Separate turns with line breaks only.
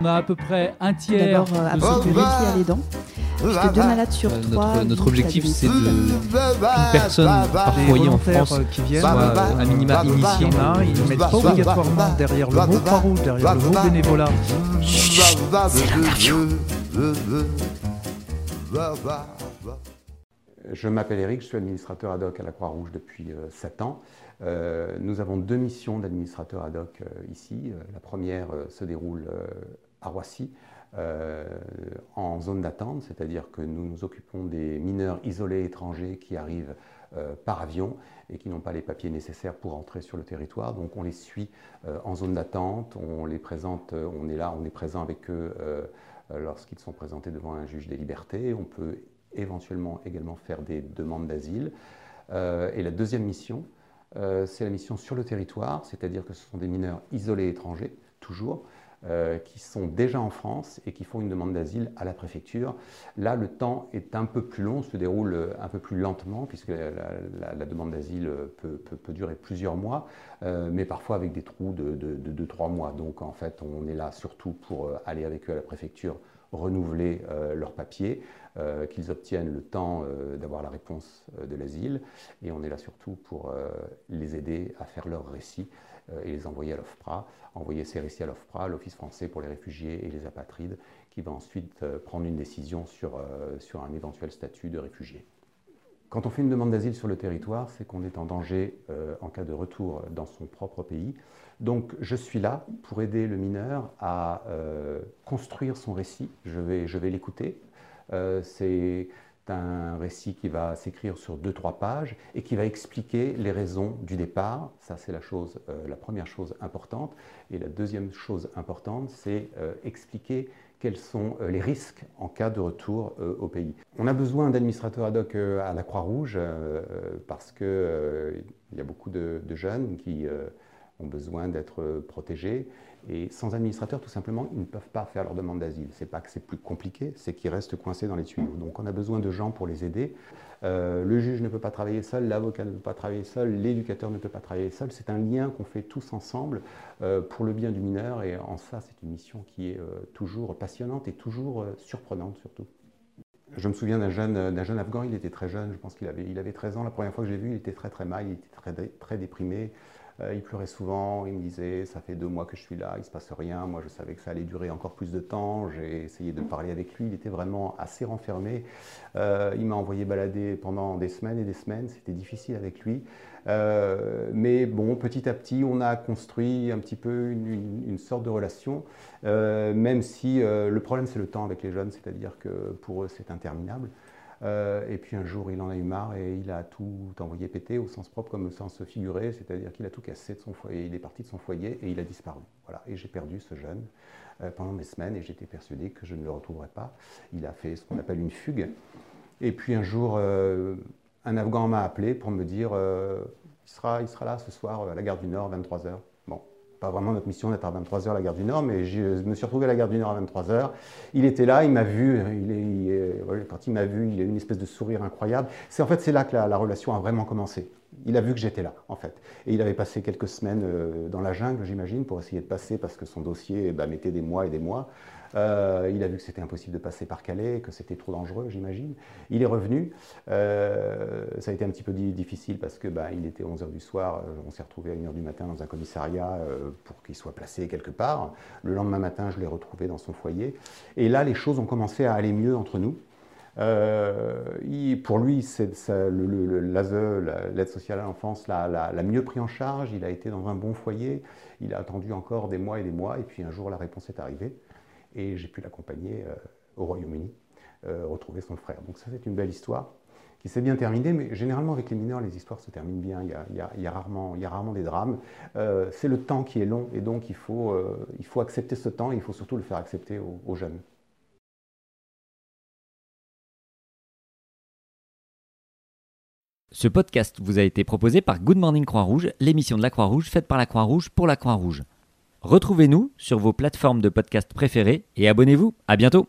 On a à peu près un tiers.
D'abord, euh, les pieds à les dents. Puisque deux malades sur
Euh,
trois.
notre, objectif, c'est de qu'une personne par foyer en France
euh, qui viennent,
soit
euh,
euh, à minima initié.
Il y en a, ils ne mettent pas obligatoirement derrière le mot Croix-Rouge, derrière le mot bénévolat.
Je m'appelle Eric, je suis administrateur ad hoc à la Croix-Rouge depuis 7 ans. Euh, nous avons deux missions d'administrateur ad hoc euh, ici. Euh, la première euh, se déroule euh, à Roissy, euh, en zone d'attente, c'est-à-dire que nous nous occupons des mineurs isolés étrangers qui arrivent euh, par avion et qui n'ont pas les papiers nécessaires pour entrer sur le territoire. Donc on les suit euh, en zone d'attente, on les présente, on est là, on est présent avec eux lorsqu'ils sont présentés devant un juge des libertés. On peut éventuellement également faire des demandes d'asile. Et la deuxième mission, c'est la mission sur le territoire, c'est-à-dire que ce sont des mineurs isolés étrangers, toujours, euh, qui sont déjà en France et qui font une demande d'asile à la préfecture. Là, le temps est un peu plus long, se déroule euh, un peu plus lentement, puisque la, demande d'asile peut, durer plusieurs mois, euh, mais parfois avec des trous de 2-3 de, de, de trois mois. Donc en fait, on est là surtout pour aller avec eux à la préfecture renouveler leurs papiers, qu'ils obtiennent le temps d'avoir la réponse de l'asile. Et on est là surtout pour les aider à faire leurs récits euh, et les envoyer à l'OFPRA, envoyer ces récits à l'OFPRA, l'Office français pour les réfugiés et les apatrides, qui va ensuite euh, prendre une décision sur, euh, sur un éventuel statut de réfugié. Quand on fait une demande d'asile sur le territoire, c'est qu'on est en danger euh, en cas de retour dans son propre pays. Donc je suis là pour aider le mineur à euh, construire son récit. Je vais, je vais l'écouter. Euh, un récit qui va s'écrire sur deux, trois pages et qui va expliquer les raisons du départ. Ça, c'est la, chose, euh, la première chose importante. Et la deuxième chose importante, c'est euh, expliquer quels sont euh, les risques en cas de retour au pays. On a besoin d'administrateurs ad hoc à la Croix-Rouge parce qu'il y a beaucoup de, jeunes qui ont besoin d'être euh, protégés. Et sans administrateur, tout simplement, ils ne peuvent pas faire leur demande d'asile. C'est pas que c'est plus compliqué, c'est qu'ils restent coincés dans les tuyaux. Donc on a besoin de gens pour les aider. Euh, le juge ne peut pas travailler seul, l'avocat ne peut pas travailler seul, l'éducateur ne peut pas travailler seul. C'est un lien qu'on fait tous ensemble euh, pour le bien du mineur. Et en ça, c'est une mission qui est toujours passionnante et toujours surprenante surtout. Je me souviens d'un jeune, d'un jeune Afghan, il était très jeune, je pense qu'il avait, il avait 13 ans. La première fois que je l'ai vu, il était très très mal, il était très, très déprimé. Euh, il pleurait souvent, il me disait Ça fait deux mois que je suis là, il ne se passe rien. Moi, je savais que ça allait durer encore plus de temps. J'ai essayé de parler avec lui, il était vraiment assez renfermé. Euh, il m'a envoyé balader pendant des semaines et des semaines, c'était difficile avec lui. Euh, mais bon, petit à petit, on a construit un petit peu une, sorte de relation, même si le problème c'est le temps avec les jeunes, c'est-à-dire que pour eux c'est interminable. Euh, et puis un jour, il en a eu marre et il a tout envoyé péter au sens propre comme au sens figuré, c'est-à-dire qu'il a tout cassé de son foyer. Il est parti de son foyer et il a disparu. Voilà. Et j'ai perdu ce jeune euh, pendant des semaines et j'étais persuadé que je ne le retrouverais pas. Il a fait ce qu'on appelle une fugue. Et puis un jour, euh, un Afghan m'a appelé pour me dire il, sera, il sera là ce soir à la gare du Nord, 23h. Bon, pas vraiment notre mission d'être à 23h à la gare du Nord, mais je me suis retrouvé à la gare du Nord à 23h. Il était là, il m'a vu, il est- quand il m'a vu, il a eu une espèce de sourire incroyable. C'est en fait c'est là que la relation a vraiment commencé. Il a vu que j'étais là, en fait. Et il avait passé quelques semaines euh, dans la jungle, j'imagine, pour essayer de passer parce que son dossier ben, mettait des mois et des mois. Euh, il a vu que c'était impossible de passer par Calais, que c'était trop dangereux, j'imagine. Il est revenu. Euh, ça a été un petit peu di- difficile parce que bah, il était 11h du soir. On s'est retrouvé à 1h du matin dans un commissariat pour qu'il soit placé quelque part. Le lendemain matin, je l'ai retrouvé dans son foyer. Et là, les choses ont commencé à aller mieux entre nous. Euh, pour lui, c'est l'ASE, la- l'aide sociale à l'enfance, l'a, mieux pris en charge. Il a été dans un bon foyer. Il a attendu encore des mois et des mois. Et puis un jour, la réponse est arrivée. Et j'ai pu l'accompagner euh, au Royaume-Uni, euh, retrouver son frère. Donc ça, c'est une belle histoire qui s'est bien terminée. Mais généralement, avec les mineurs, les histoires se terminent bien. Il y a, rarement, des drames. C'est le temps qui est long. Et donc, il faut, accepter ce temps. Et il faut surtout le faire accepter aux jeunes.
Ce podcast vous a été proposé par Good Morning Croix-Rouge, l'émission de la Croix-Rouge faite par la Croix-Rouge pour la Croix-Rouge. Retrouvez-nous sur vos plateformes de podcast préférées et abonnez-vous. À bientôt.